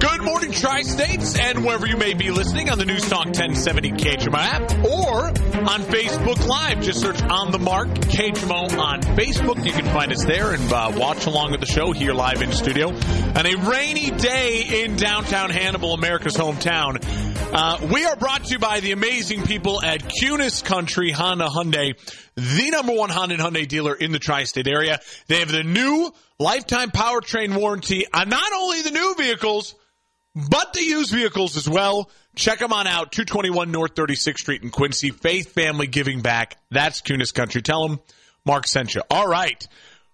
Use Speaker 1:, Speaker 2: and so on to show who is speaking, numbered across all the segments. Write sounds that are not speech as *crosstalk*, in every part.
Speaker 1: Good morning, Tri States, and wherever you may be listening on the News Talk 1070 KHMO app or on Facebook Live. Just search on the mark KHMO on Facebook. You can find us there and uh, watch along with the show here live in studio. On a rainy day in downtown Hannibal, America's hometown. Uh, we are brought to you by the amazing people at Kunes Country Honda Hyundai, the number one Honda and Hyundai dealer in the tri-state area. They have the new lifetime powertrain warranty on not only the new vehicles, but the used vehicles as well. Check them on out. 221 North 36th Street in Quincy. Faith Family Giving Back. That's Kunes Country. Tell them Mark sent you. All right.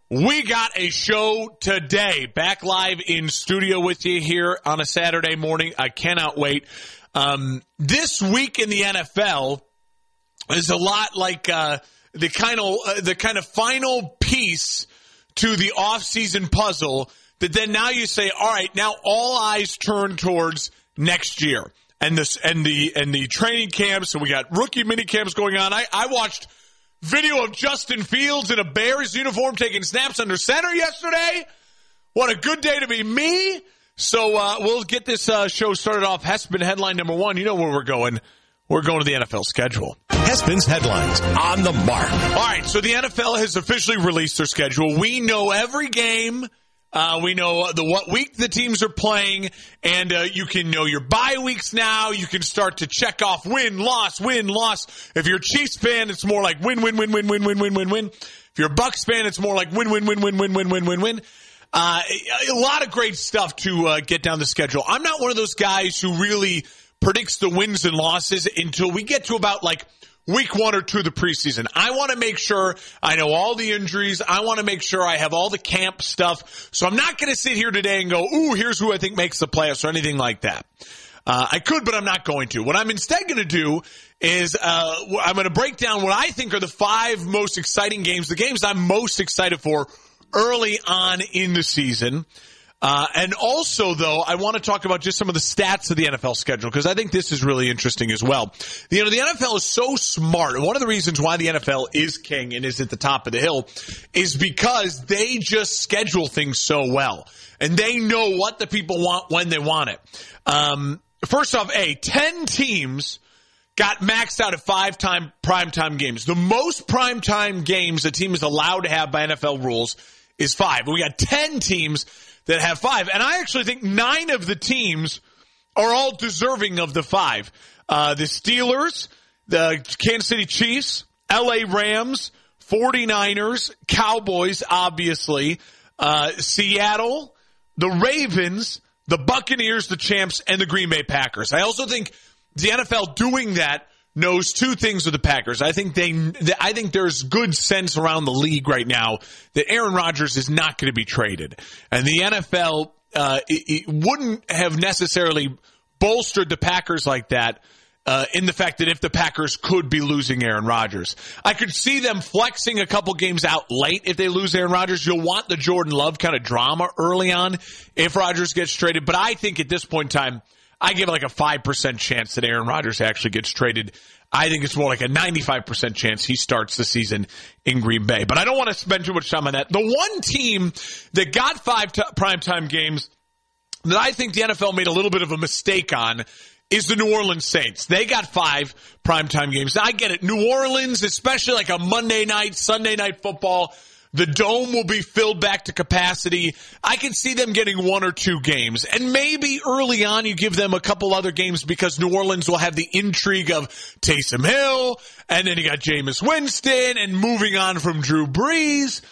Speaker 1: We got a show today. Back live in studio with you here on a Saturday morning. I cannot wait. Um, this week in the NFL is a lot like uh, the kind of uh, the kind of final piece to the offseason puzzle that then now you say, all right, now all eyes turn towards next year and this and the and the training camps and we got rookie mini camps going on. I, I watched video of Justin Fields in a Bears uniform taking snaps under center yesterday. What a good day to be me. So uh, we'll get this uh, show started off. Hespen headline number one. You know where we're going. We're going to the NFL schedule.
Speaker 2: Hespen's headlines on the mark.
Speaker 1: All right, so the NFL has officially released their schedule. We know every game uh, we know the what week the teams are playing, and uh, you can know your bye weeks now. You can start to check off win, loss, win, loss. If you're a Chiefs fan, it's more like win, win, win, win, win, win, win, win, win. If you're a Bucks fan, it's more like win, win, win, win, win, win, win, win, win. Uh, a lot of great stuff to uh, get down the schedule. I'm not one of those guys who really predicts the wins and losses until we get to about like week one or two of the preseason. I want to make sure I know all the injuries. I want to make sure I have all the camp stuff. So I'm not going to sit here today and go, ooh, here's who I think makes the playoffs or anything like that. Uh, I could, but I'm not going to. What I'm instead going to do is uh, I'm going to break down what I think are the five most exciting games, the games I'm most excited for early on in the season. Uh, and also, though, I want to talk about just some of the stats of the NFL schedule because I think this is really interesting as well. You know, the NFL is so smart. One of the reasons why the NFL is king and is at the top of the hill is because they just schedule things so well. And they know what the people want when they want it. Um, first off, A, 10 teams got maxed out at five time primetime games. The most primetime games a team is allowed to have by NFL rules is five. We got 10 teams that have five. And I actually think nine of the teams are all deserving of the five. Uh, the Steelers, the Kansas City Chiefs, LA Rams, 49ers, Cowboys, obviously, uh, Seattle, the Ravens, the Buccaneers, the Champs, and the Green Bay Packers. I also think the NFL doing that knows two things with the Packers. I think they, I think there's good sense around the league right now that Aaron Rodgers is not going to be traded, and the NFL uh, it, it wouldn't have necessarily bolstered the Packers like that. Uh, in the fact that if the Packers could be losing Aaron Rodgers, I could see them flexing a couple games out late if they lose Aaron Rodgers. You'll want the Jordan Love kind of drama early on if Rodgers gets traded. But I think at this point in time, I give like a 5% chance that Aaron Rodgers actually gets traded. I think it's more like a 95% chance he starts the season in Green Bay. But I don't want to spend too much time on that. The one team that got five t- primetime games that I think the NFL made a little bit of a mistake on is the New Orleans Saints. They got five primetime games. I get it. New Orleans, especially like a Monday night, Sunday night football, the dome will be filled back to capacity. I can see them getting one or two games. And maybe early on you give them a couple other games because New Orleans will have the intrigue of Taysom Hill, and then you got Jameis Winston, and moving on from Drew Brees.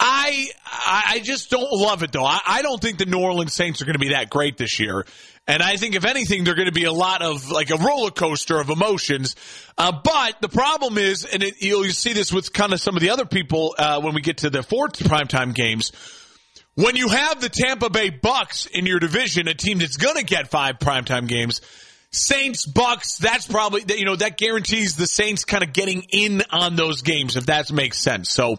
Speaker 1: I I just don't love it though. I, I don't think the New Orleans Saints are going to be that great this year. And I think, if anything, they're going to be a lot of like a roller coaster of emotions. Uh, but the problem is, and it, you'll see this with kind of some of the other people uh, when we get to the fourth primetime games. when you have the Tampa Bay Bucks in your division, a team that's going to get five primetime games, Saints, Bucks, that's probably, you know, that guarantees the Saints kind of getting in on those games, if that makes sense. So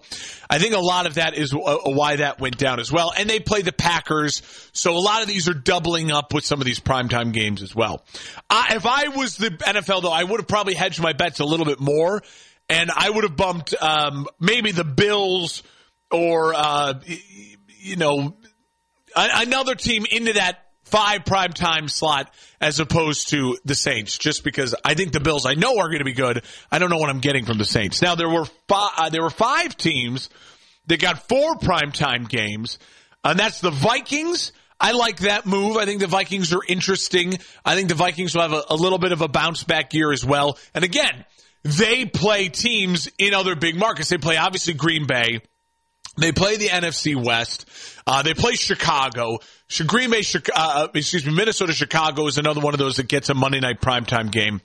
Speaker 1: I think a lot of that is why that went down as well. And they play the Packers. So a lot of these are doubling up with some of these primetime games as well. Uh, if I was the NFL though, I would have probably hedged my bets a little bit more and I would have bumped, um, maybe the Bills or, uh, you know, another team into that five prime time slot as opposed to the Saints, just because I think the Bills I know are going to be good. I don't know what I'm getting from the Saints. Now there were five, uh, there were five teams that got four prime time games, and that's the Vikings. I like that move. I think the Vikings are interesting. I think the Vikings will have a, a little bit of a bounce back year as well. And again, they play teams in other big markets. They play obviously Green Bay. They play the NFC West. Uh, they play Chicago. Green Bay, uh, uh, excuse me, Minnesota, Chicago is another one of those that gets a Monday night primetime game.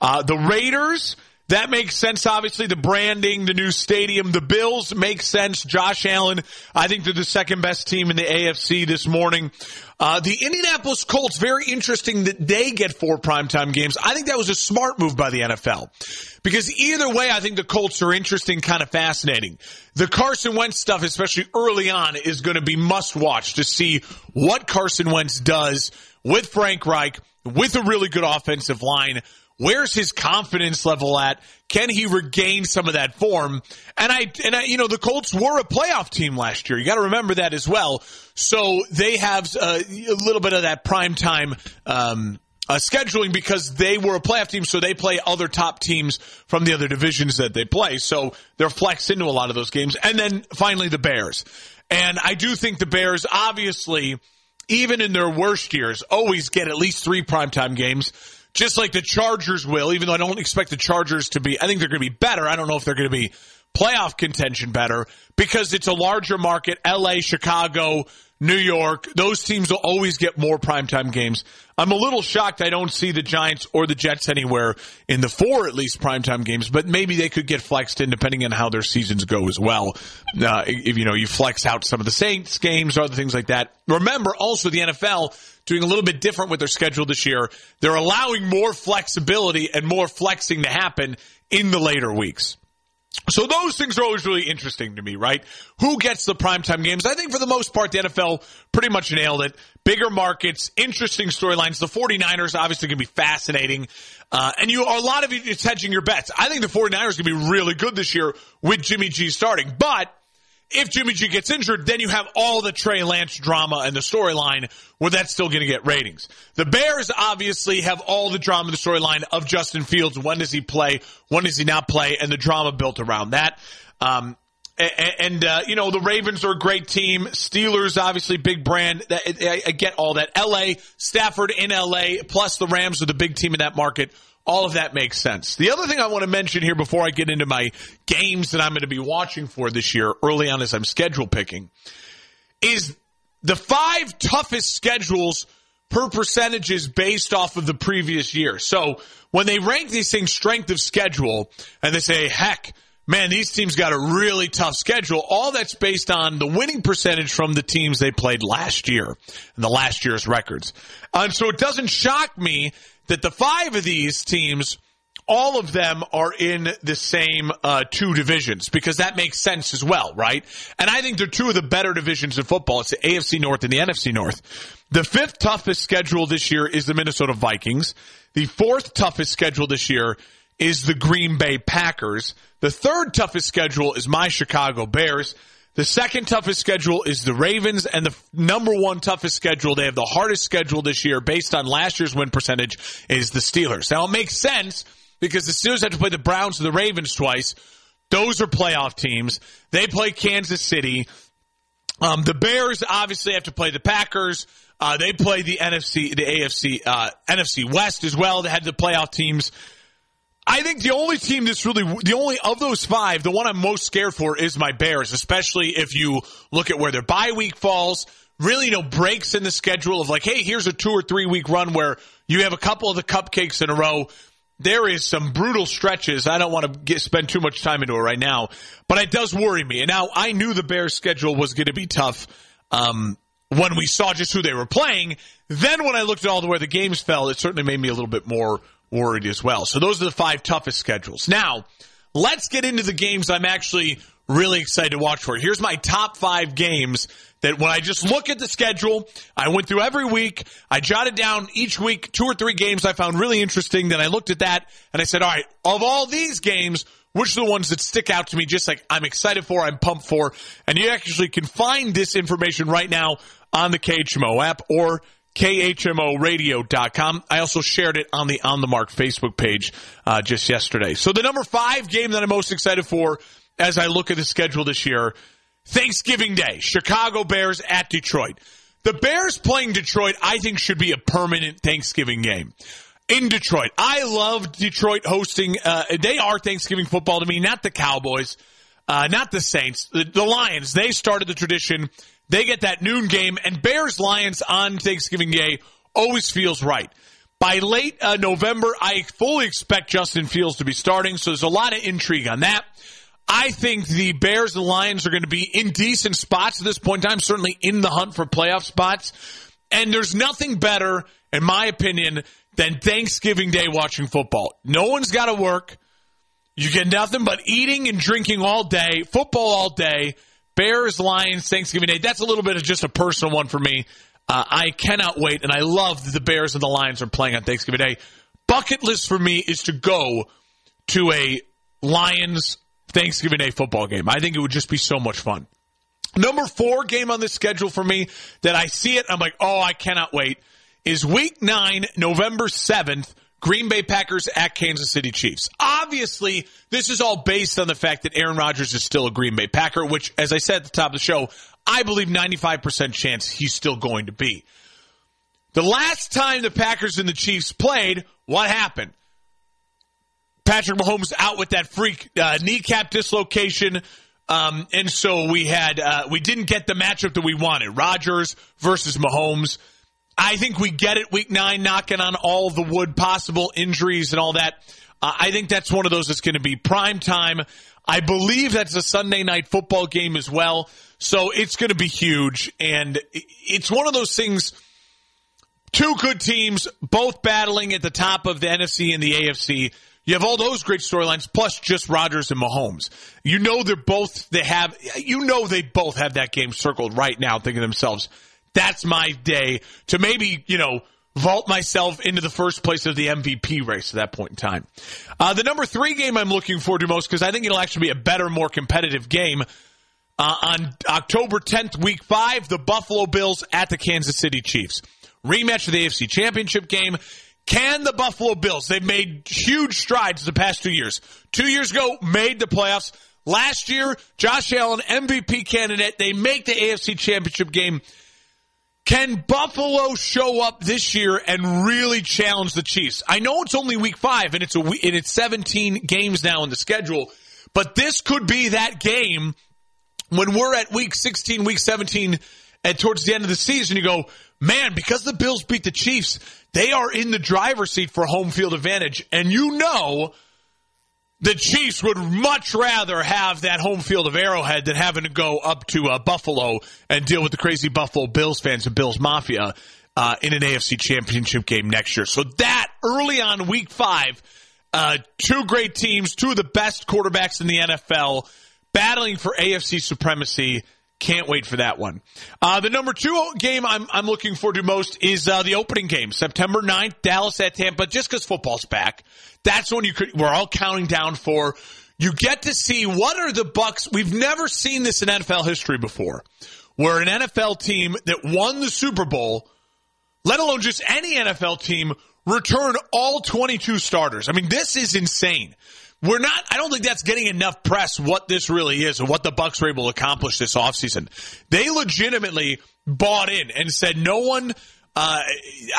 Speaker 1: Uh, the Raiders, that makes sense. Obviously, the branding, the new stadium, the Bills make sense. Josh Allen, I think they're the second best team in the AFC this morning. Uh, the Indianapolis Colts, very interesting that they get four primetime games. I think that was a smart move by the NFL. Because either way, I think the Colts are interesting, kind of fascinating. The Carson Wentz stuff, especially early on, is going to be must watch to see what Carson Wentz does with Frank Reich, with a really good offensive line. Where's his confidence level at? Can he regain some of that form? And I, and I, you know, the Colts were a playoff team last year. You got to remember that as well. So they have a, a little bit of that prime time, um, uh, scheduling because they were a playoff team, so they play other top teams from the other divisions that they play. So they're flexed into a lot of those games. And then finally, the Bears. And I do think the Bears, obviously, even in their worst years, always get at least three primetime games, just like the Chargers will, even though I don't expect the Chargers to be, I think they're going to be better. I don't know if they're going to be playoff contention better because it's a larger market. LA, Chicago, New York, those teams will always get more primetime games. I'm a little shocked I don't see the Giants or the Jets anywhere in the four at least primetime games, but maybe they could get flexed in depending on how their seasons go as well. Uh, if you know you flex out some of the Saints games or other things like that. Remember also the NFL doing a little bit different with their schedule this year. They're allowing more flexibility and more flexing to happen in the later weeks. So those things are always really interesting to me, right? Who gets the primetime games? I think for the most part, the NFL pretty much nailed it. Bigger markets, interesting storylines. The 49ers obviously going to be fascinating. Uh, and you, a lot of it's hedging your bets. I think the 49ers going to be really good this year with Jimmy G starting, but if Jimmy G gets injured, then you have all the Trey Lance drama and the storyline where that's still going to get ratings. The Bears obviously have all the drama, and the storyline of Justin Fields. When does he play? When does he not play? And the drama built around that. Um, and, and uh, you know the Ravens are a great team. Steelers obviously big brand. I, I get all that. L.A. Stafford in L.A. Plus the Rams are the big team in that market all of that makes sense. The other thing I want to mention here before I get into my games that I'm going to be watching for this year early on as I'm schedule picking is the five toughest schedules per percentages based off of the previous year. So when they rank these things strength of schedule and they say, heck, man, these teams got a really tough schedule. All that's based on the winning percentage from the teams they played last year and the last year's records. And so it doesn't shock me that the five of these teams, all of them are in the same uh, two divisions because that makes sense as well, right? And I think they're two of the better divisions in football. It's the AFC North and the NFC North. The fifth toughest schedule this year is the Minnesota Vikings. The fourth toughest schedule this year is the Green Bay Packers. The third toughest schedule is my Chicago Bears. The second toughest schedule is the Ravens, and the number one toughest schedule, they have the hardest schedule this year based on last year's win percentage, is the Steelers. Now, it makes sense because the Steelers have to play the Browns and the Ravens twice. Those are playoff teams. They play Kansas City. Um, the Bears obviously have to play the Packers. Uh, they play the NFC, the AFC, uh, NFC West as well. They had the playoff teams. I think the only team that's really the only of those five, the one I'm most scared for is my Bears, especially if you look at where their bye week falls. Really, no breaks in the schedule of like, hey, here's a two or three week run where you have a couple of the cupcakes in a row. There is some brutal stretches. I don't want to get, spend too much time into it right now, but it does worry me. And now I knew the Bears schedule was going to be tough. um, when we saw just who they were playing. Then when I looked at all the where the games fell, it certainly made me a little bit more worried as well. So those are the five toughest schedules. Now, let's get into the games I'm actually really excited to watch for. Here's my top five games that when I just look at the schedule, I went through every week. I jotted down each week two or three games I found really interesting. Then I looked at that and I said, all right, of all these games, which are the ones that stick out to me just like I'm excited for, I'm pumped for. And you actually can find this information right now on the KHMO app or KHMOradio.com. I also shared it on the On the Mark Facebook page uh, just yesterday. So the number five game that I'm most excited for as I look at the schedule this year, Thanksgiving Day, Chicago Bears at Detroit. The Bears playing Detroit, I think, should be a permanent Thanksgiving game in Detroit. I love Detroit hosting. Uh, they are Thanksgiving football to me, not the Cowboys, uh, not the Saints, the, the Lions. They started the tradition. They get that noon game, and Bears Lions on Thanksgiving Day always feels right. By late uh, November, I fully expect Justin Fields to be starting, so there's a lot of intrigue on that. I think the Bears and Lions are going to be in decent spots at this point in time, certainly in the hunt for playoff spots. And there's nothing better, in my opinion, than Thanksgiving Day watching football. No one's got to work. You get nothing but eating and drinking all day, football all day. Bears, Lions, Thanksgiving Day. That's a little bit of just a personal one for me. Uh, I cannot wait, and I love that the Bears and the Lions are playing on Thanksgiving Day. Bucket list for me is to go to a Lions Thanksgiving Day football game. I think it would just be so much fun. Number four game on the schedule for me that I see it, I'm like, oh, I cannot wait, is week nine, November 7th, Green Bay Packers at Kansas City Chiefs. Obviously, this is all based on the fact that Aaron Rodgers is still a Green Bay Packer, which, as I said at the top of the show, I believe 95% chance he's still going to be. The last time the Packers and the Chiefs played, what happened? Patrick Mahomes out with that freak uh, kneecap dislocation. Um, and so we had, uh, we didn't get the matchup that we wanted. Rodgers versus Mahomes. I think we get it week nine, knocking on all the wood, possible injuries and all that. Uh, I think that's one of those that's going to be prime time. I believe that's a Sunday night football game as well. So it's going to be huge. And it's one of those things, two good teams, both battling at the top of the NFC and the AFC. You have all those great storylines, plus just Rodgers and Mahomes. You know they're both they have you know they both have that game circled right now, thinking themselves, that's my day to maybe, you know, vault myself into the first place of the MVP race at that point in time. Uh, the number three game I'm looking forward to most because I think it'll actually be a better, more competitive game. Uh, on October 10th, week five, the Buffalo Bills at the Kansas City Chiefs. Rematch of the AFC Championship game. Can the Buffalo Bills? They've made huge strides the past two years. Two years ago, made the playoffs. Last year, Josh Allen, MVP candidate. They make the AFC Championship game. Can Buffalo show up this year and really challenge the Chiefs? I know it's only week five and it's a week, and it's 17 games now in the schedule, but this could be that game when we're at week 16, week 17, and towards the end of the season, you go, man, because the Bills beat the Chiefs, they are in the driver's seat for home field advantage. And you know the Chiefs would much rather have that home field of Arrowhead than having to go up to uh, Buffalo and deal with the crazy Buffalo Bills fans and Bills Mafia uh, in an AFC championship game next year. So that early on week five, uh, two great teams, two of the best quarterbacks in the NFL battling for AFC supremacy. Can't wait for that one. Uh, the number two game I'm, I'm looking forward to most is uh, the opening game, September 9th, Dallas at Tampa, just because football's back. That's when you could, we're all counting down for. You get to see what are the Bucks. We've never seen this in NFL history before, where an NFL team that won the Super Bowl, let alone just any NFL team, return all 22 starters. I mean, this is insane we're not I don't think that's getting enough press what this really is and what the Bucks were able to accomplish this offseason. They legitimately bought in and said no one uh,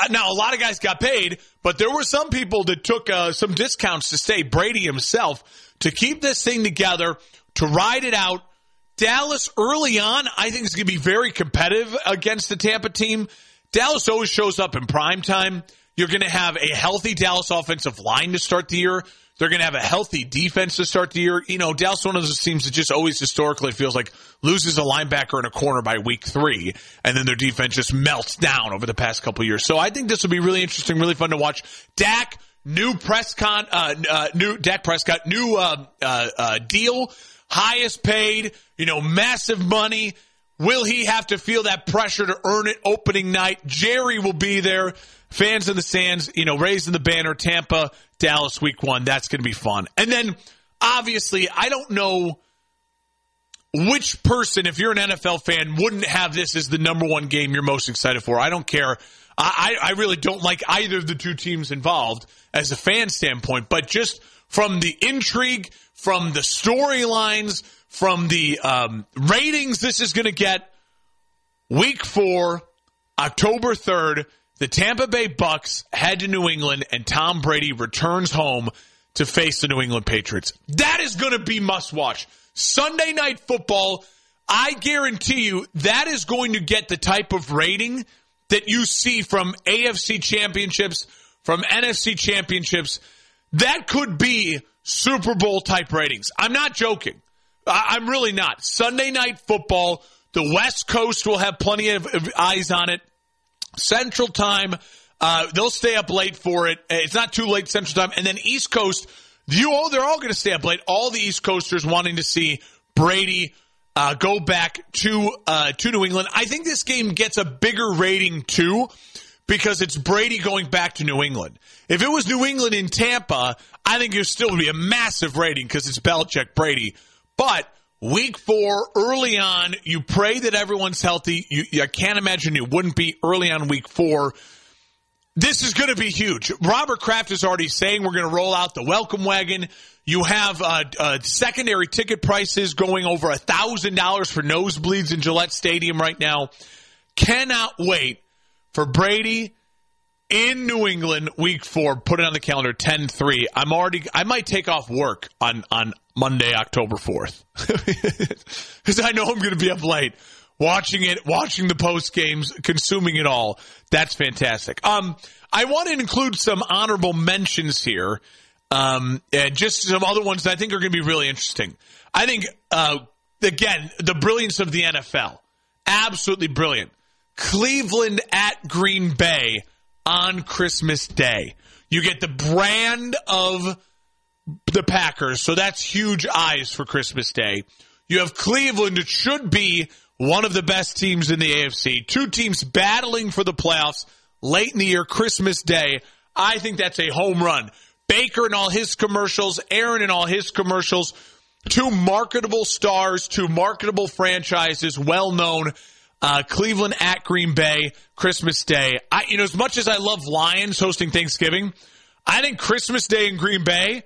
Speaker 1: now a lot of guys got paid, but there were some people that took uh, some discounts to stay. Brady himself to keep this thing together, to ride it out. Dallas early on, I think is going to be very competitive against the Tampa team. Dallas always shows up in prime time. You're going to have a healthy Dallas offensive line to start the year. They're going to have a healthy defense to start the year. You know, Dallas one of those teams that just always historically feels like loses a linebacker and a corner by week three, and then their defense just melts down over the past couple years. So I think this will be really interesting, really fun to watch. Dak, new press con, uh, uh, new Dak Prescott, new uh, uh, uh, deal, highest paid, you know, massive money. Will he have to feel that pressure to earn it opening night? Jerry will be there. Fans in the stands, you know, raising the banner, Tampa, Dallas week one. That's going to be fun. And then obviously, I don't know which person, if you're an NFL fan, wouldn't have this as the number one game you're most excited for. I don't care. I, I really don't like either of the two teams involved as a fan standpoint, but just from the intrigue, from the storylines, from the um, ratings this is going to get, week four, October 3rd, the Tampa Bay Bucks head to New England and Tom Brady returns home to face the New England Patriots. That is going to be must watch. Sunday night football, I guarantee you that is going to get the type of rating that you see from AFC championships, from NFC championships. That could be Super Bowl type ratings. I'm not joking. I'm really not. Sunday night football, the West Coast will have plenty of eyes on it. Central Time. Uh, they'll stay up late for it. It's not too late Central Time. And then East Coast, you all they're all going to stay up late. All the East Coasters wanting to see Brady uh, go back to uh, to New England. I think this game gets a bigger rating too because it's Brady going back to New England. If it was New England in Tampa, I think it still would be a massive rating because it's Belichick Brady. But Week four, early on, you pray that everyone's healthy. You, I can't imagine it wouldn't be early on week four. This is going to be huge. Robert Kraft is already saying we're going to roll out the welcome wagon. You have uh, uh, secondary ticket prices going over a thousand dollars for nosebleeds in Gillette Stadium right now. Cannot wait for Brady in New England week four. Put it on the calendar 10-3. I'm already. I might take off work on on Monday, October 4th. Because *laughs* I know I'm going to be up late watching it, watching the post games, consuming it all. That's fantastic. Um, I want to include some honorable mentions here. Um, and just some other ones that I think are going to be really interesting. I think, uh, again, the brilliance of the NFL. Absolutely brilliant. Cleveland at Green Bay on Christmas Day. You get the brand of the Packers, so that's huge eyes for Christmas Day. You have Cleveland, it should be one of the best teams in the AFC. Two teams battling for the playoffs late in the year, Christmas Day. I think that's a home run. Baker and all his commercials, Aaron and all his commercials, two marketable stars, two marketable franchises, well known. Uh, Cleveland at Green Bay, Christmas Day. I, you know, as much as I love Lions hosting Thanksgiving, I think Christmas Day in Green Bay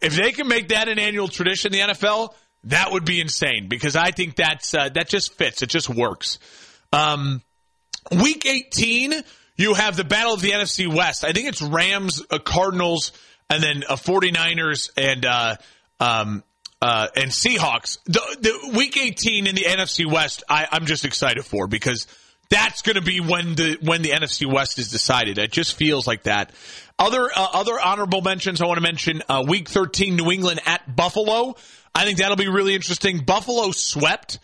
Speaker 1: if they can make that an annual tradition in the NFL, that would be insane because I think that's uh, that just fits. It just works. Um, week 18, you have the battle of the NFC West. I think it's Rams, uh, Cardinals, and then uh, 49ers and uh, um, uh, and Seahawks. The, the week 18 in the NFC West, I, I'm just excited for because that's going to be when the when the NFC West is decided. It just feels like that. Other uh, other honorable mentions I want to mention: uh, Week 13, New England at Buffalo. I think that'll be really interesting. Buffalo swept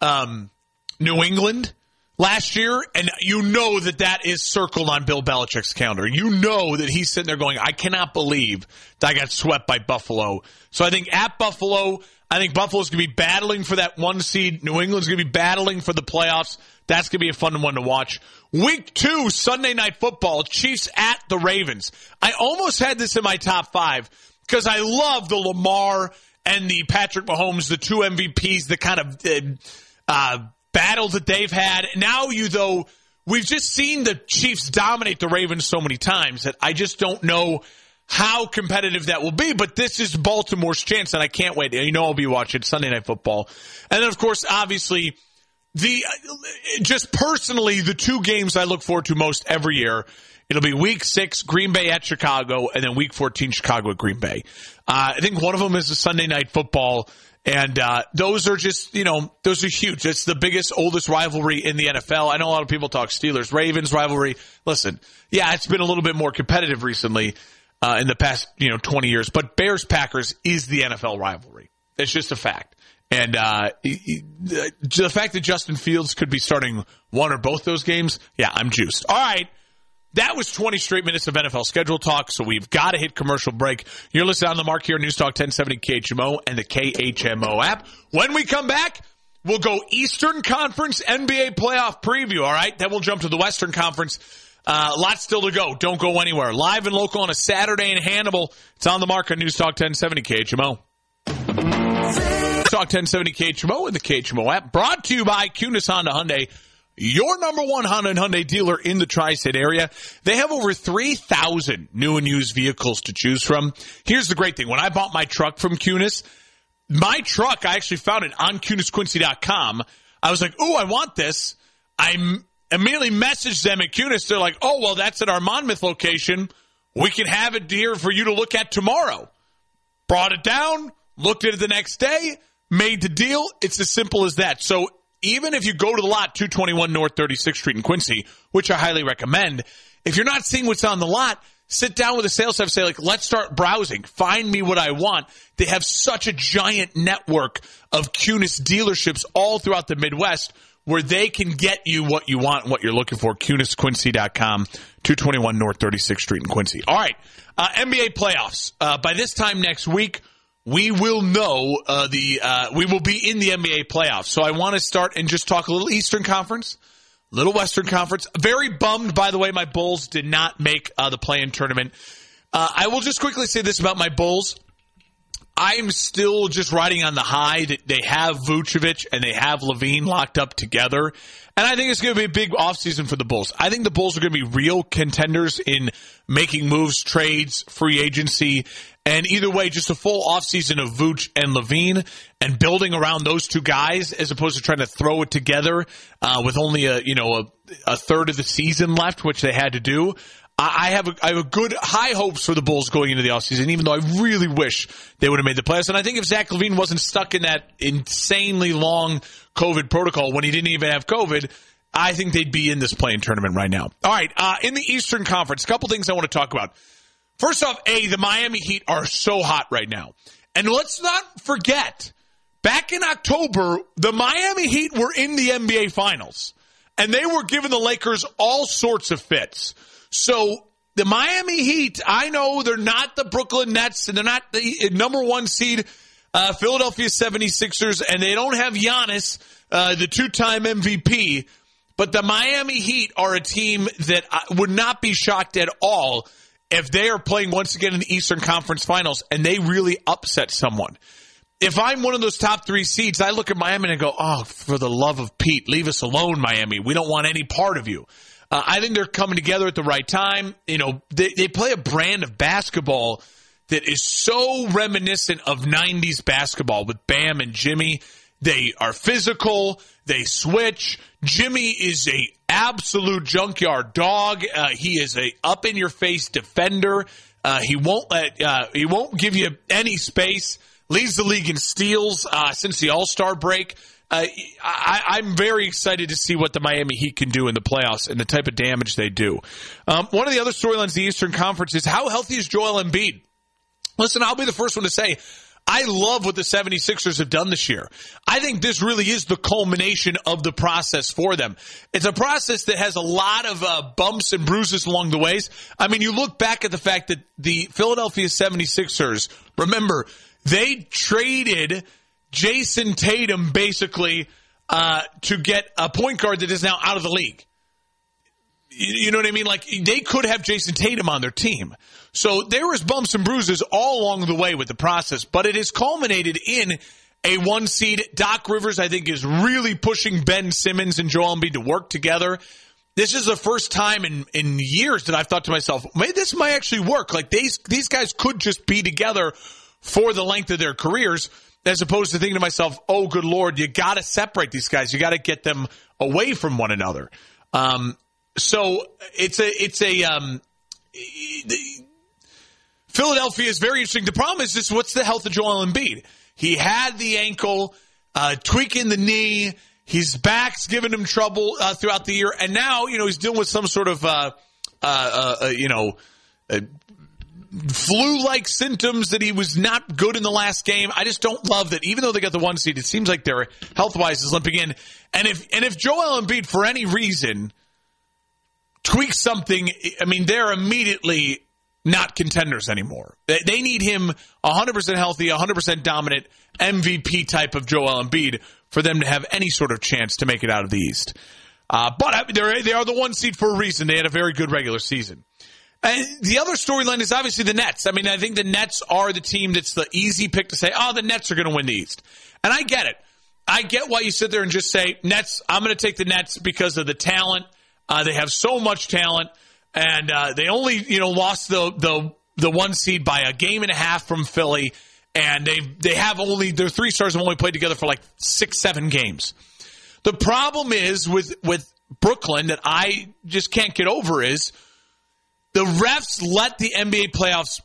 Speaker 1: um, New England last year, and you know that that is circled on Bill Belichick's calendar. You know that he's sitting there going, "I cannot believe that I got swept by Buffalo." So I think at Buffalo, I think Buffalo's going to be battling for that one seed. New England's going to be battling for the playoffs. That's going to be a fun one to watch. Week two, Sunday night football, Chiefs at the Ravens. I almost had this in my top five because I love the Lamar and the Patrick Mahomes, the two MVPs, the kind of uh, battles that they've had. Now you, though, we've just seen the Chiefs dominate the Ravens so many times that I just don't know how competitive that will be. But this is Baltimore's chance, and I can't wait. You know, I'll be watching Sunday Night Football. And then, of course, obviously, the just personally the two games I look forward to most every year. It'll be week six, Green Bay at Chicago, and then week 14, Chicago at Green Bay. Uh, I think one of them is a Sunday night football, And uh, those are just, you know, those are huge. It's the biggest, oldest rivalry in the NFL. I know a lot of people talk Steelers, Ravens rivalry. Listen, yeah, it's been a little bit more competitive recently uh, in the past, you know, 20 years, but Bears Packers is the NFL rivalry. It's just a fact. And uh, the fact that Justin Fields could be starting one or both those games, yeah, I'm juiced. All right. That was 20 straight minutes of NFL schedule talk, so we've got to hit commercial break. You're listening on the mark here, News Talk 1070 KHMO and the KHMO app. When we come back, we'll go Eastern Conference NBA playoff preview, all right? Then we'll jump to the Western Conference. Uh, lots still to go. Don't go anywhere. Live and local on a Saturday in Hannibal. It's on the mark on News Talk 1070 KHMO. Talk 1070 KHMO and the KHMO app. Brought to you by Kunes Honda Hyundai your number one Honda and Hyundai dealer in the tri-state area. They have over 3,000 new and used vehicles to choose from. Here's the great thing. When I bought my truck from Kunes, my truck, I actually found it on KunesQuincy.com. I was like, oh, I want this. I immediately messaged them at Kunes. They're like, oh, well, that's at our Monmouth location. We can have it here for you to look at tomorrow. Brought it down, looked at it the next day, made the deal. It's as simple as that. So even if you go to the lot 221 North 36th Street in Quincy, which I highly recommend, if you're not seeing what's on the lot, sit down with a sales staff, say like, let's start browsing, find me what I want. They have such a giant network of Kunes dealerships all throughout the Midwest where they can get you what you want and what you're looking for. KunesQuincy.com, 221 North 36th Street in Quincy. All right. Uh, NBA playoffs. Uh, by this time next week, we will know uh, the uh, we will be in the NBA playoffs. So I want to start and just talk a little Eastern Conference, little Western Conference. Very bummed, by the way, my Bulls did not make uh, the play-in tournament. Uh, I will just quickly say this about my Bulls. I'm still just riding on the high that they have Vucevic and they have LaVine locked up together. And I think it's going to be a big offseason for the Bulls. I think the Bulls are going to be real contenders in making moves, trades, free agency, and either way, just a full offseason of Vooch and LaVine and building around those two guys as opposed to trying to throw it together uh, with only a you know a, a, third of the season left, which they had to do. I have a, I have a good high hopes for the Bulls going into the offseason, even though I really wish they would have made the playoffs. And I think if Zach LaVine wasn't stuck in that insanely long COVID protocol when he didn't even have COVID, I think they'd be in this play-in tournament right now. All right, uh, in the Eastern Conference, a couple things I want to talk about. First off, A, the Miami Heat are so hot right now. And let's not forget, back in October, the Miami Heat were in the NBA Finals. And they were giving the Lakers all sorts of fits. So the Miami Heat, I know they're not the Brooklyn Nets and they're not the number one seed uh, Philadelphia 76ers, and they don't have Giannis, uh, the two time MVP. But the Miami Heat are a team that I would not be shocked at all if they are playing once again in the Eastern Conference Finals and they really upset someone. If I'm one of those top three seeds, I look at Miami and go, "Oh, for the love of Pete, leave us alone, Miami. We don't want any part of you." Uh, I think they're coming together at the right time. You know, they, they play a brand of basketball that is so reminiscent of 90s basketball with Bam and Jimmy. They are physical. They switch. Jimmy is a absolute junkyard dog. Uh, he is a up in your face defender. Uh, he won't let uh, he won't give you any space. Leads the league in steals uh, since the All Star break. Uh, I, am very excited to see what the Miami Heat can do in the playoffs and the type of damage they do. Um, one of the other storylines the Eastern Conference is how healthy is Joel Embiid? Listen, I'll be the first one to say I love what the 76ers have done this year. I think this really is the culmination of the process for them. It's a process that has a lot of uh, bumps and bruises along the ways. I mean, you look back at the fact that the Philadelphia 76ers, remember, they traded Jayson Tatum basically uh, to get a point guard that is now out of the league. You know what I mean? Like they could have Jayson Tatum on their team. So there was bumps and bruises all along the way with the process, but it has culminated in a one seed. Doc Rivers, I think, is really pushing Ben Simmons and Joel Embiid to work together. This is the first time in, in years that I've thought to myself, maybe this might actually work. Like these these guys could just be together for the length of their careers, as opposed to thinking to myself, oh good lord, you got to separate these guys. You got to get them away from one another. Um, so it's a it's a um, Philadelphia is very interesting. The problem is this: what's the health of Joel Embiid? He had the ankle, uh, tweaking the knee. His back's giving him trouble uh, throughout the year, and now you know he's dealing with some sort of uh, uh, uh you know flu-like symptoms that he was not good in the last game. I just don't love that. Even though they got the one seed, it seems like they're health-wise is limping in. And if and if Joel Embiid for any reason tweaks something, I mean they're immediately not contenders anymore. They need him 100% healthy, 100% dominant MVP type of Joel Embiid for them to have any sort of chance to make it out of the East. Uh, but they're, they are the one seed for a reason. They had a very good regular season. And the other storyline is obviously the Nets. I mean, I think the Nets are the team that's the easy pick to say, oh, the Nets are going to win the East. And I get it. I get why you sit there and just say, Nets, I'm going to take the Nets because of the talent. Uh, they have so much talent. And uh, they only, you know, lost the, the, the one seed by a game and a half from Philly. And they they have only, their three stars have only played together for like six, seven games. The problem is with, with Brooklyn that I just can't get over is – the refs let the NBA playoffs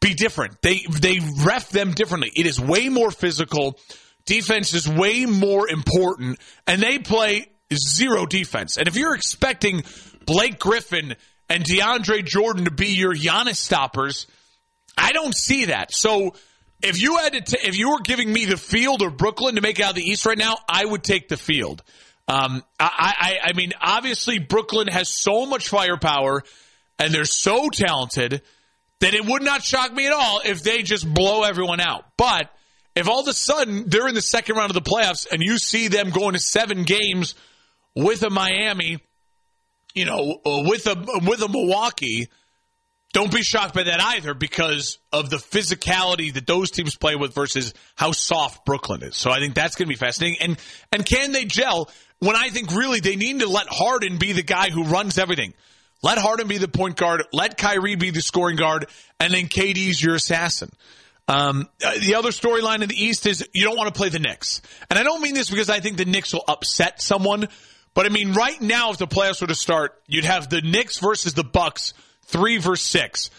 Speaker 1: be different. They they ref them differently. It is way more physical. Defense is way more important, and they play zero defense. And if you're expecting Blake Griffin and DeAndre Jordan to be your Giannis stoppers, I don't see that. So if you had to, t- if you were giving me the field or Brooklyn to make out of the East right now, I would take the field. Um, I, I, I mean, obviously Brooklyn has so much firepower and they're so talented that it would not shock me at all if they just blow everyone out. But if all of a sudden they're in the second round of the playoffs and you see them going to seven games with a Miami, you know, uh, with a with a Milwaukee, don't be shocked by that either because of the physicality that those teams play with versus how soft Brooklyn is. So I think that's going to be fascinating. And and can they gel when I think really they need to let Harden be the guy who runs everything. Let Harden be the point guard. Let Kyrie be the scoring guard, and then KD's your assassin. Um, the other storyline in the East is you don't want to play the Knicks, and I don't mean this because I think the Knicks will upset someone, but I mean right now if the playoffs were to start, you'd have the Knicks versus the Bucks, three versus six.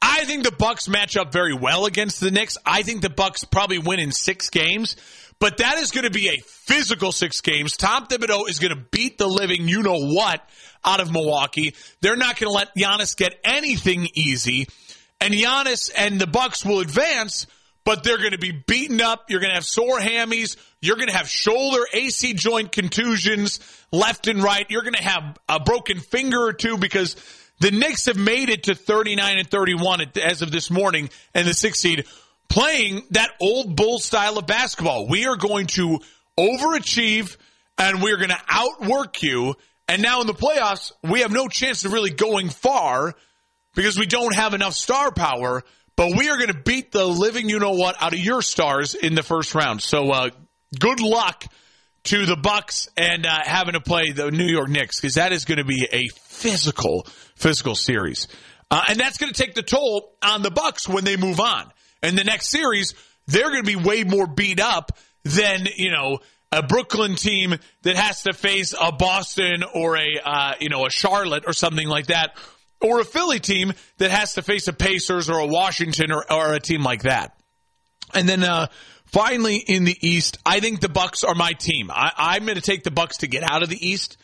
Speaker 1: I think the Bucks match up very well against the Knicks. I think the Bucks probably win in six games, but that is going to be a physical six games. Tom Thibodeau is going to beat the living you know what out of Milwaukee. They're not going to let Giannis get anything easy. And Giannis and the Bucks will advance, but they're going to be beaten up. You're going to have sore hammies. You're going to have shoulder AC joint contusions left and right. You're going to have a broken finger or two because the Knicks have made it to 39 and 31 as of this morning and the sixth seed playing that old bull style of basketball. We are going to overachieve and we're going to outwork you and now in the playoffs, we have no chance of really going far because we don't have enough star power. But we are going to beat the living you know what out of your stars in the first round. So uh, good luck to the Bucks and uh, having to play the New York Knicks because that is going to be a physical, physical series, uh, and that's going to take the toll on the Bucks when they move on. In the next series, they're going to be way more beat up than you know a Brooklyn team that has to face a Boston or a uh, you know a Charlotte or something like that, or a Philly team that has to face a Pacers or a Washington or, or a team like that. And then uh, finally in the East, I think the Bucks are my team. I, I'm going to take the Bucks to get out of the East.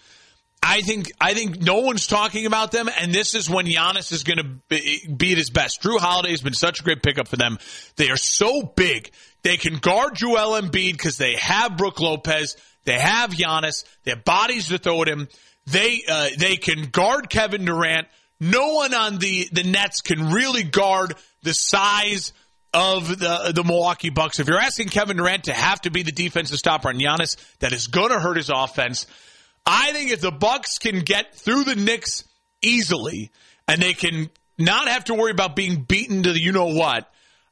Speaker 1: I think I think no one's talking about them, and this is when Giannis is going to be, at his best. Jrue Holiday has been such a great pickup for them. They are so big. They can guard Joel Embiid because they have Brook Lopez, they have Giannis, they have bodies to throw at him. They uh, they can guard Kevin Durant. No one on the the Nets can really guard the size of the the Milwaukee Bucks. If you're asking Kevin Durant to have to be the defensive stopper on Giannis, that is going to hurt his offense. I think if the Bucks can get through the Knicks easily and they can not have to worry about being beaten to the you know what,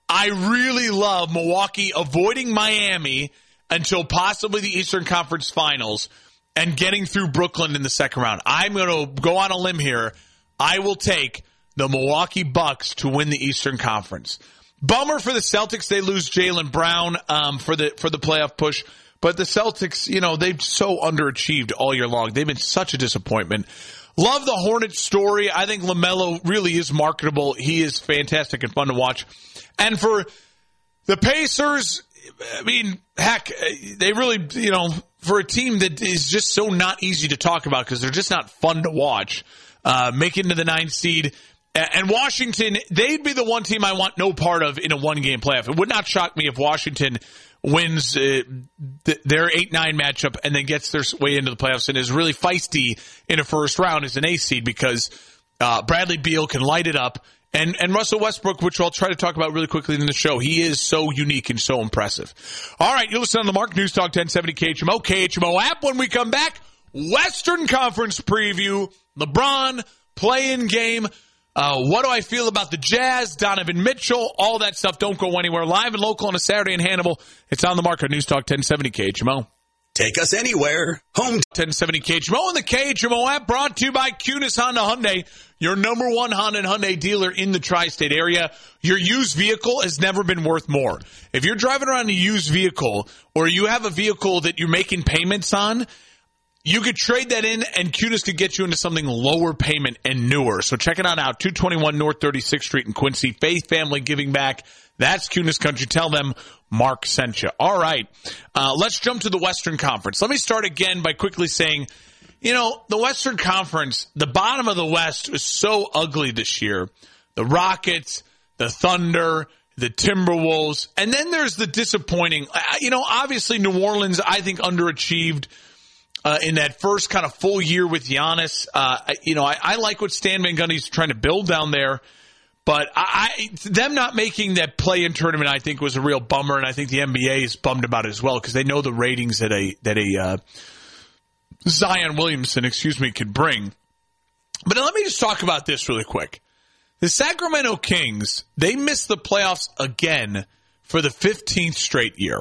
Speaker 1: I really love Milwaukee avoiding Miami until possibly the Eastern Conference Finals and getting through Brooklyn in the second round. I'm going to go on a limb here. I will take the Milwaukee Bucks to win the Eastern Conference. Bummer for the Celtics; they lose Jaylen Brown um, for the for the playoff push. But the Celtics, you know, they've so underachieved all year long. They've been such a disappointment. Love the Hornets story. I think LaMelo really is marketable. He is fantastic and fun to watch. And for the Pacers, I mean, heck, they really, you know, for a team that is just so not easy to talk about because they're just not fun to watch, uh, make it into the ninth seed. And Washington, they'd be the one team I want no part of in a one game playoff. It would not shock me if Washington wins uh, th- their 8 9 matchup and then gets their way into the playoffs and is really feisty in a first round as an A seed because uh, Bradley Beal can light it up. And, and Russell Westbrook, which I'll try to talk about really quickly in the show, he is so unique and so impressive. All right, you listen to the Mark News Talk 1070 KHMO, KHMO app. When we come back, Western Conference preview, LeBron, play-in game. Uh, what do I feel about the Jazz, Donovan Mitchell, all that stuff? Don't go anywhere. Live and local on a Saturday in Hannibal. It's on the market. News Talk 1070 KHMO.
Speaker 3: Take us anywhere. Home
Speaker 1: 1070 KHMO and the KHMO app brought to you by Kunes Honda Hyundai, your number one Honda and Hyundai dealer in the tri-state area. Your used vehicle has never been worth more. If you're driving around a used vehicle or you have a vehicle that you're making payments on, you could trade that in and Kunes could get you into something lower payment and newer. So check it out now. 221 North 36th Street in Quincy. Faith Family Giving Back. That's Kunes Country. Tell them Mark sent you. All right. Uh, let's jump to the Western Conference. Let me start again by quickly saying, you know, the Western Conference, the bottom of the West is so ugly this year. The Rockets, the Thunder, the Timberwolves, and then there's the disappointing, you know, obviously New Orleans, I think underachieved. Uh, in that first kind of full year with Giannis, uh, you know, I, I like what Stan Van Gundy's trying to build down there. But I, them not making that play in tournament, I think, was a real bummer, and I think the NBA is bummed about it as well because they know the ratings that a that a uh, Zion Williamson, excuse me, could bring. But let me just talk about this really quick. The Sacramento Kings they missed the playoffs again for the 15th straight year.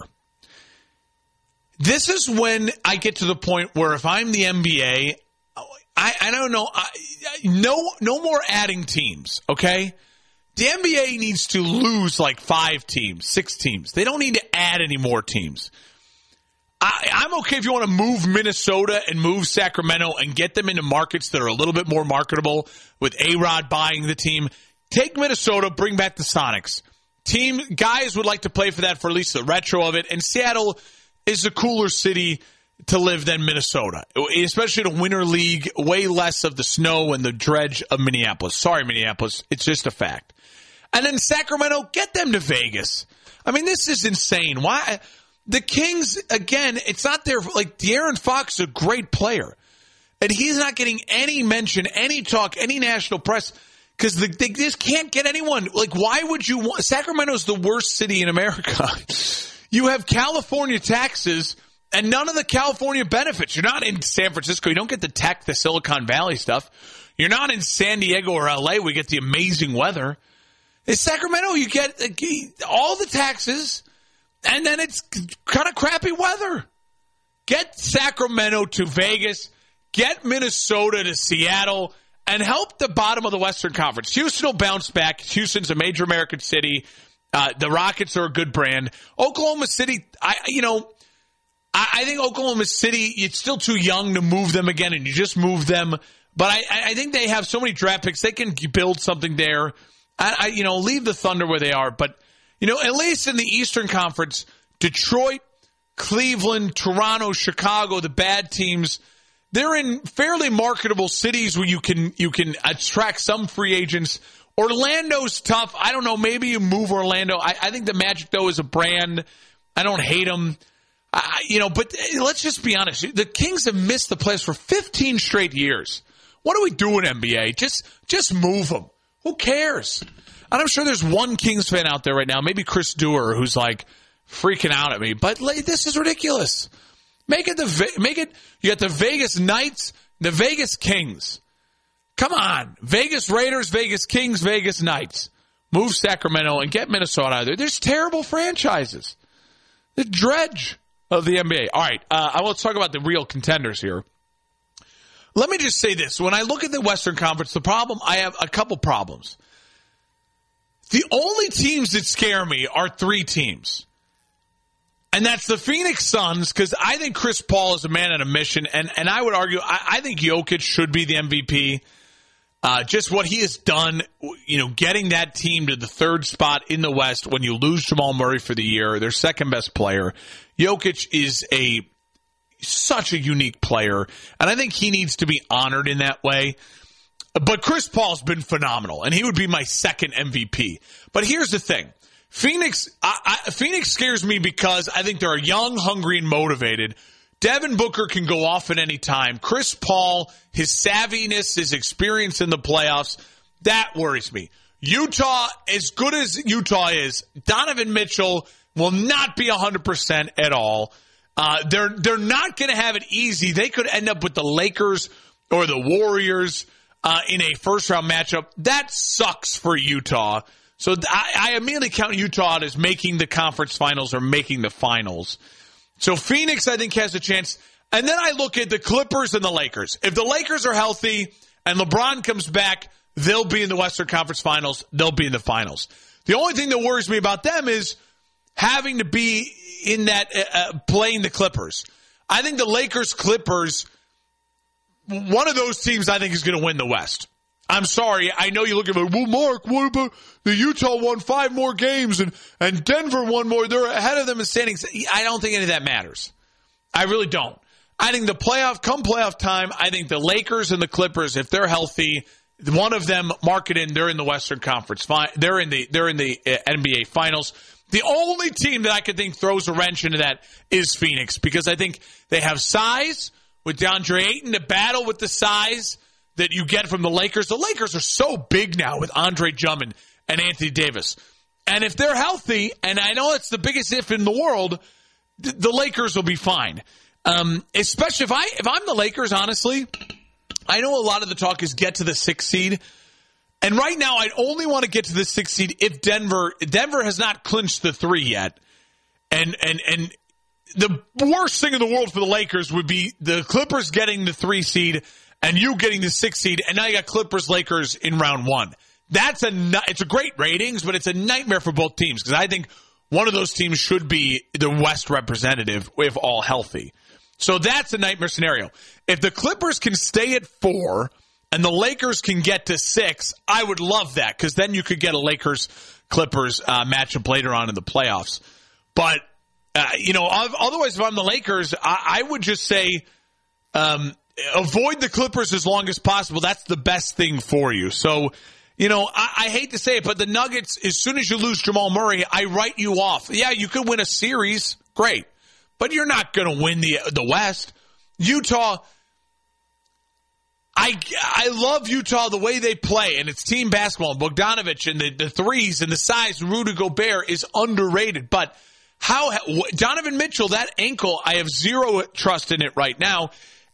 Speaker 1: This is when I get to the point where if I'm the NBA, I, I don't know, I, no no more adding teams, okay? The NBA needs to lose like five teams, six teams. They don't need to add any more teams. I, am okay if you want to move Minnesota and move Sacramento and get them into markets that are a little bit more marketable with A Rod buying the team. Take Minnesota, bring back the Sonics. Team guys would like to play for that for at least the retro of it. And Seattle is a cooler city to live than Minnesota, especially in the Winter League. Way less of the snow and the dredge of Minneapolis. Sorry, Minneapolis. It's just a fact. And then Sacramento, get them to Vegas. I mean, this is insane. Why? The Kings, again, it's not their, like, De'Aaron Fox is a great player. And he's not getting any mention, any talk, any national press because the, they just can't get anyone. Like, why would you want, Sacramento's the worst city in America. *laughs* you have California taxes and none of the California benefits. You're not in San Francisco. You don't get the tech, the Silicon Valley stuff. You're not in San Diego or LA. We get the amazing weather. In Sacramento, you get all the taxes, and then it's kind of crappy weather. Get Sacramento to Vegas, get Minnesota to Seattle, and help the bottom of the Western Conference. Houston will bounce back. Houston's a major American city. Uh, the Rockets are a good brand. Oklahoma City, I you know, I, I, think Oklahoma City, it's still too young to move them again, and you just move them. But I, I think they have so many draft picks; they can build something there. I, I, you know, leave the Thunder where they are, but you know, at least in the Eastern Conference, Detroit, Cleveland, Toronto, Chicago, the bad teams, they're in fairly marketable cities where you can you can attract some free agents. Orlando's tough. I don't know. Maybe you move Orlando. I, I think the Magic though is a brand. I don't hate them. I, you know, but eh, let's just be honest. The Kings have missed the playoffs for 15 straight years. What are we doing, in NBA? Just just move them. Who cares? And I'm sure there's one Kings fan out there right now, maybe Chris Dewar, who's like freaking out at me. But like, this is ridiculous. Make it the make it. You got the Vegas Knights, the Vegas Kings. Come on, Vegas Raiders, Vegas Kings, Vegas Knights. Move Sacramento and get Minnesota out of there. There's terrible franchises. The dredge of the NBA. All right, uh, I want to talk about the real contenders here. Let me just say this. When I look at the Western Conference, the problem, I have a couple problems. The only teams that scare me are three teams. And that's the Phoenix Suns, because I think Chris Paul is a man on a mission. And, and I would argue, I, I think Jokic should be the MVP. Uh, just what he has done, you know, getting that team to the third spot in the West when you lose Jamal Murray for the year, their second best player. Jokic is a such a unique player, and I think he needs to be honored in that way. But Chris Paul's been phenomenal, and he would be my second MVP. But here's the thing. Phoenix, I, I, Phoenix scares me because I think they're young, hungry, and motivated. Devin Booker can go off at any time. Chris Paul, his savviness, his experience in the playoffs, that worries me. Utah, as good as Utah is, Donovan Mitchell will not be 100% at all. Uh, they're, they're not going to have it easy. They could end up with the Lakers or the Warriors uh, in a first round matchup. That sucks for Utah. So I, I immediately count Utah as making the conference finals or making the finals. So Phoenix, I think, has a chance. And then I look at the Clippers and the Lakers. If the Lakers are healthy and LeBron comes back, they'll be in the Western Conference Finals. They'll be in the finals. The only thing that worries me about them is having to be in that uh, uh playing the Clippers. I think the Lakers Clippers, one of those teams, I think is going to win the West. I'm sorry. I know you look at it. Well, Mark, what about the Utah won five more games and, and Denver won more? They're ahead of them in standings. I don't think any of that matters. I really don't. I think the playoff, come playoff time, I think the Lakers and the Clippers, if they're healthy, one of them mark it in. They're in the Western Conference. They're in the they're in the uh, NBA Finals. The only team that I could think throws a wrench into that is Phoenix because I think they have size with DeAndre Ayton to battle with the size that you get from the Lakers. The Lakers are so big now with Andre Drummond and Anthony Davis. And if they're healthy, and I know it's the biggest if in the world, th- the Lakers will be fine. Um, especially if I if I'm the Lakers, honestly, I know a lot of the talk is get to the sixth seed. And right now, I'd only want to get to the sixth seed if Denver Denver has not clinched the three yet. And and and the worst thing in the world for the Lakers would be the Clippers getting the three seed and you getting the six seed, and now you got Clippers Lakers in round one. That's a it's a great ratings, but it's a nightmare for both teams because I think one of those teams should be the West representative if all healthy. So that's a nightmare scenario. If the Clippers can stay at four and the Lakers can get to six, I would love that because then you could get a Lakers Clippers uh, matchup later on in the playoffs. But uh, you know, otherwise, if I'm the Lakers, I, I would just say um, avoid the Clippers as long as possible. That's the best thing for you. So, you know, I, I, hate to say it, but the Nuggets, as soon as you lose Jamal Murray, I write you off. Yeah, you could win a series, great, but you're not going to win the the West. Utah. I, I love Utah the way they play and it's team basketball. Bogdanovich and the, the threes and the size. Rudy Gobert is underrated, but how Donovan Mitchell that ankle I have zero trust in it right now.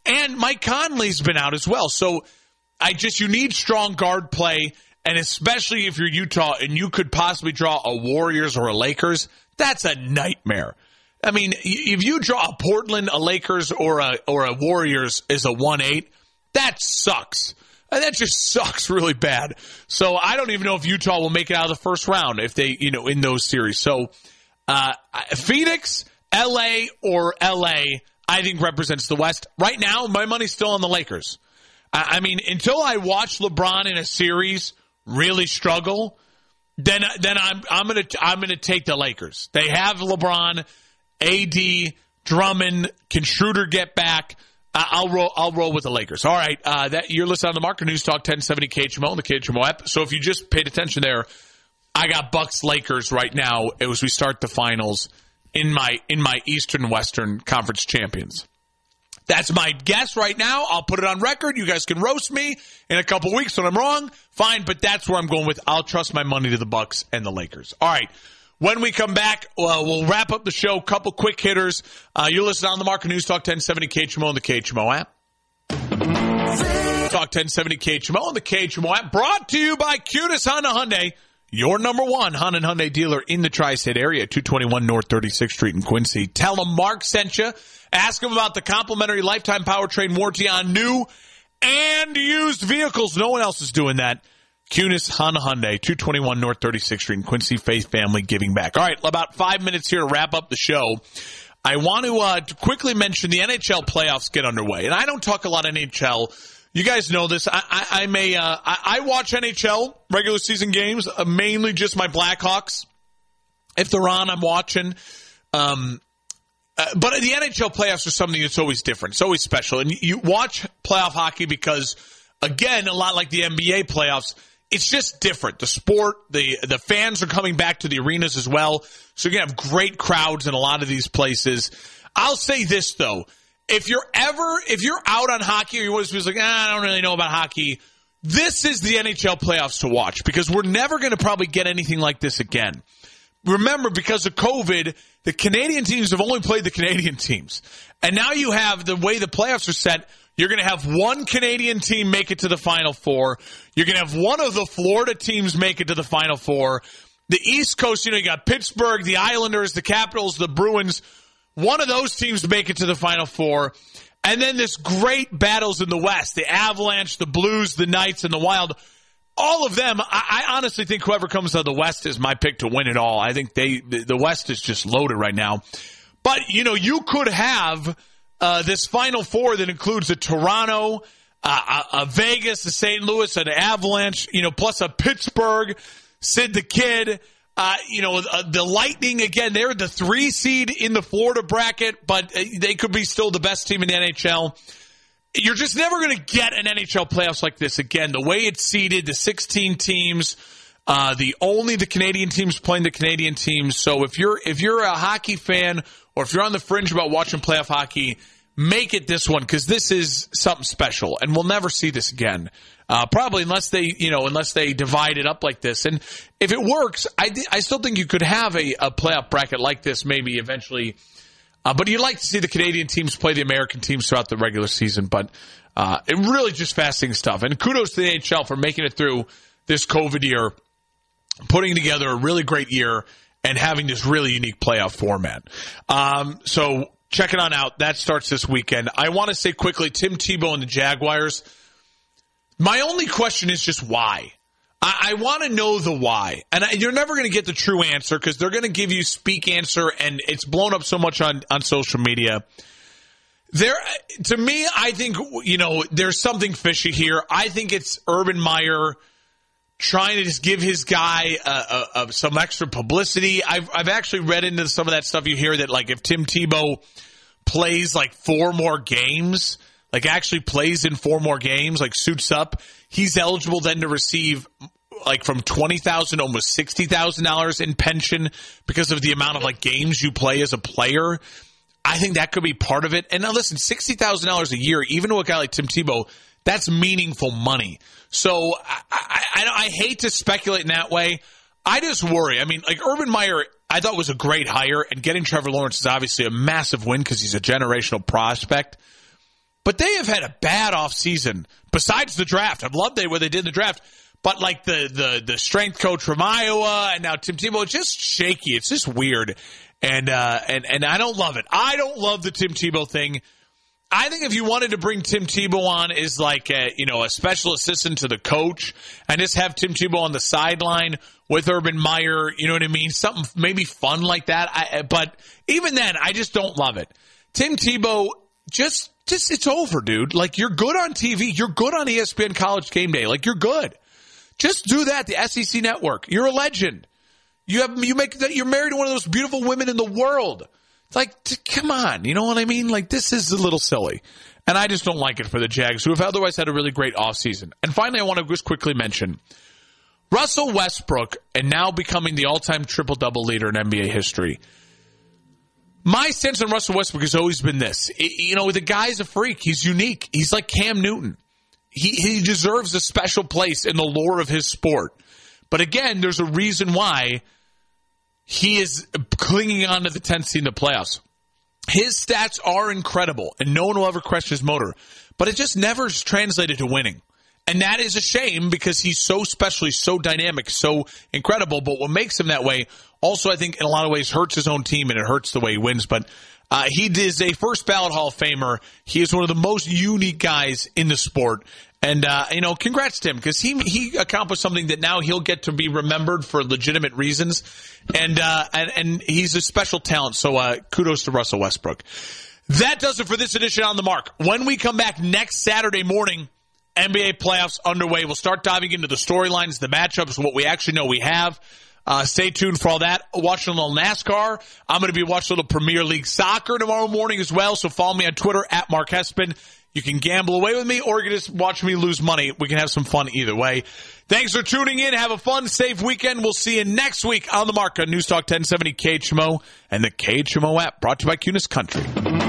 Speaker 1: And Mike Conley's been out as well. So I just, you need strong guard play. And especially if you're Utah and you could possibly draw a Warriors or a Lakers, that's a nightmare. I mean, if you draw a Portland, a Lakers, or a or a Warriors as a one eight, that sucks. And that just *laughs* sucks really bad. So I don't even know if Utah will make it out of the first round if they, you know, in those series. So uh, Phoenix, LA, or LA, I think represents the West. Right now, my money's still on the Lakers. I mean, until I watch LeBron in a series really struggle, then then I'm I'm gonna I'm gonna take the Lakers. They have LeBron, AD, Drummond. Can Schroeder get back? I'll roll. I'll roll with the Lakers. All right. Uh, that you're listening on the Market News Talk 1070 KHMO and the KHMO app. So if you just paid attention there, I got Bucks Lakers right now as we start the finals in my in my Eastern Western Conference champions. That's my guess right now. I'll put it on record. You guys can roast me in a couple weeks when I'm wrong. Fine, but that's where I'm going with. I'll trust my money to the Bucks and the Lakers. All right. When we come back, uh, we'll wrap up the show. Couple quick hitters. Uh, you listen on the Market News Talk 1070 KHMO on the KHMO app. Talk 1070 KHMO on the KHMO app. Brought to you by Kunes Honda Hyundai your number one Honda and Hyundai dealer in the tri-state area, 221 North 36th Street in Quincy. Tell them Mark sent you. Ask them about the complimentary lifetime powertrain warranty on new and used vehicles. No one else is doing that. Kunes Honda Hyundai, 221 North 36th Street in Quincy. Faith Family Giving Back. All right, about five minutes here to wrap up the show. I want to, uh, to quickly mention the NHL playoffs get underway. And I don't talk a lot NHL You guys know this. I, I, a, uh, I, I watch NHL regular season games, uh, mainly just my Blackhawks. If they're on, I'm watching. Um, uh, but the NHL playoffs are something that's always different. It's always special. And you watch playoff hockey because, again, a lot like the NBA playoffs, it's just different. The sport, the the fans are coming back to the arenas as well. So you're gonna have great crowds in a lot of these places. I'll say this though. If you're ever if you're out on hockey or one of those like, ah, I don't really know about hockey, this is the NHL playoffs to watch because we're never gonna probably get anything like this again. Remember, because of COVID, the Canadian teams have only played the Canadian teams. And now you have the way the playoffs are set, you're going to have one Canadian team make it to the Final Four. You're going to have one of the Florida teams make it to the Final Four. The East Coast, you know, you got Pittsburgh, the Islanders, the Capitals, the Bruins. One of those teams make it to the Final Four. And then this great battles in the West, the Avalanche, the Blues, the Knights, and the Wild. All of them, I, I honestly think whoever comes out of the West is my pick to win it all. I think they, the West is just loaded right now. But, you know, you could have uh, this Final Four that includes a Toronto, uh, a, a, Vegas, a St. Louis, an Avalanche, you know, plus a Pittsburgh, Sid the Kid. Uh, you know, uh, the Lightning, again, they're the three seed in the Florida bracket, but uh, they could be still the best team in the NHL. You're just never going to get an NHL playoffs like this again. The way it's seeded, the 16 teams, uh, the only the Canadian teams playing the Canadian teams. So if you're if you're a hockey fan or if you're on the fringe about watching playoff hockey, make it this one because this is something special, and we'll never see this again. Uh, probably unless they, you know, unless they divide it up like this. And if it works, I, I still think you could have a, a playoff bracket like this maybe eventually. Uh, but you'd like to see the Canadian teams play the American teams throughout the regular season. But uh, it really just fascinating stuff. And kudos to the NHL for making it through this COVID year, putting together a really great year and having this really unique playoff format. Um, so check it on out. That starts this weekend. I want to say quickly, Tim Tebow and the Jaguars. My only question is just why. I, I want to know the why, and I, you're never going to get the true answer because they're going to give you speak answer, and it's blown up so much on on social media. There, to me, I think you know there's something fishy here. I think it's Urban Meyer trying to just give his guy uh, uh, uh, some extra publicity. I've I've actually read into some of that stuff. You hear that like if Tim Tebow plays like four more games, like actually plays in four more games, like suits up, he's eligible then to receive like from twenty thousand almost sixty thousand dollars in pension because of the amount of like games you play as a player. I think that could be part of it. And now listen, sixty thousand dollars a year, even to a guy like Tim Tebow, that's meaningful money. So I, I, I, hate to speculate in that way. I just worry. I mean, like Urban Meyer, I thought was a great hire, and getting Trevor Lawrence is obviously a massive win because he's a generational prospect. But they have had a bad offseason besides the draft. I've loved they where they did the draft. But like the the the strength coach from Iowa and now Tim Tebow, it's just shaky. It's just weird. And uh and and I don't love it. I don't love the Tim Tebow thing. I think if you wanted to bring Tim Tebow on as like a, you know a special assistant to the coach and just have Tim Tebow on the sideline with Urban Meyer, you know what I mean? Something maybe fun like that. I, but even then, I just don't love it. Tim Tebow just just it's over, dude. Like you're good on TV, you're good on ESPN College Game Day. Like you're good. Just do that. The SEC Network. You're a legend. You have you make that. You're married to one of those beautiful women in the world. It's Like, come on, you know what I mean? Like, this is a little silly. And I just don't like it for the Jags, who have otherwise had a really great offseason. And finally, I want to just quickly mention Russell Westbrook and now becoming the all time triple double leader in NBA history. My sense on Russell Westbrook has always been this. You know, the guy's a freak. He's unique. He's like Cam Newton. He, he deserves a special place in the lore of his sport. But again, there's a reason why he is clinging on to the 10th seed in the playoffs. His stats are incredible, and no one will ever question his motor, but it just never translated to winning. And that is a shame because he's so special, he's so dynamic, so incredible. But what makes him that way also, I think, in a lot of ways, hurts his own team and it hurts the way he wins. But uh, he is a first ballot Hall of Famer. He is one of the most unique guys in the sport. And uh, you know, congrats to him because he he accomplished something that now he'll get to be remembered for legitimate reasons, and uh, and and he's a special talent. So uh, kudos to Russell Westbrook. That does it for this edition on the mark. When we come back next Saturday morning, NBA playoffs underway. We'll start diving into the storylines, the matchups, what we actually know we have. Uh, stay tuned for all that. Watching a little NASCAR. I'm going to be watching a little Premier League soccer tomorrow morning as well. So follow me on Twitter at Mark Hespin. You can gamble away with me or you can just watch me lose money. We can have some fun either way. Thanks for tuning in. Have a fun, safe weekend. We'll see you next week on the mark on News Talk 1070 KHMO and the KHMO app brought to you by Kunes Country.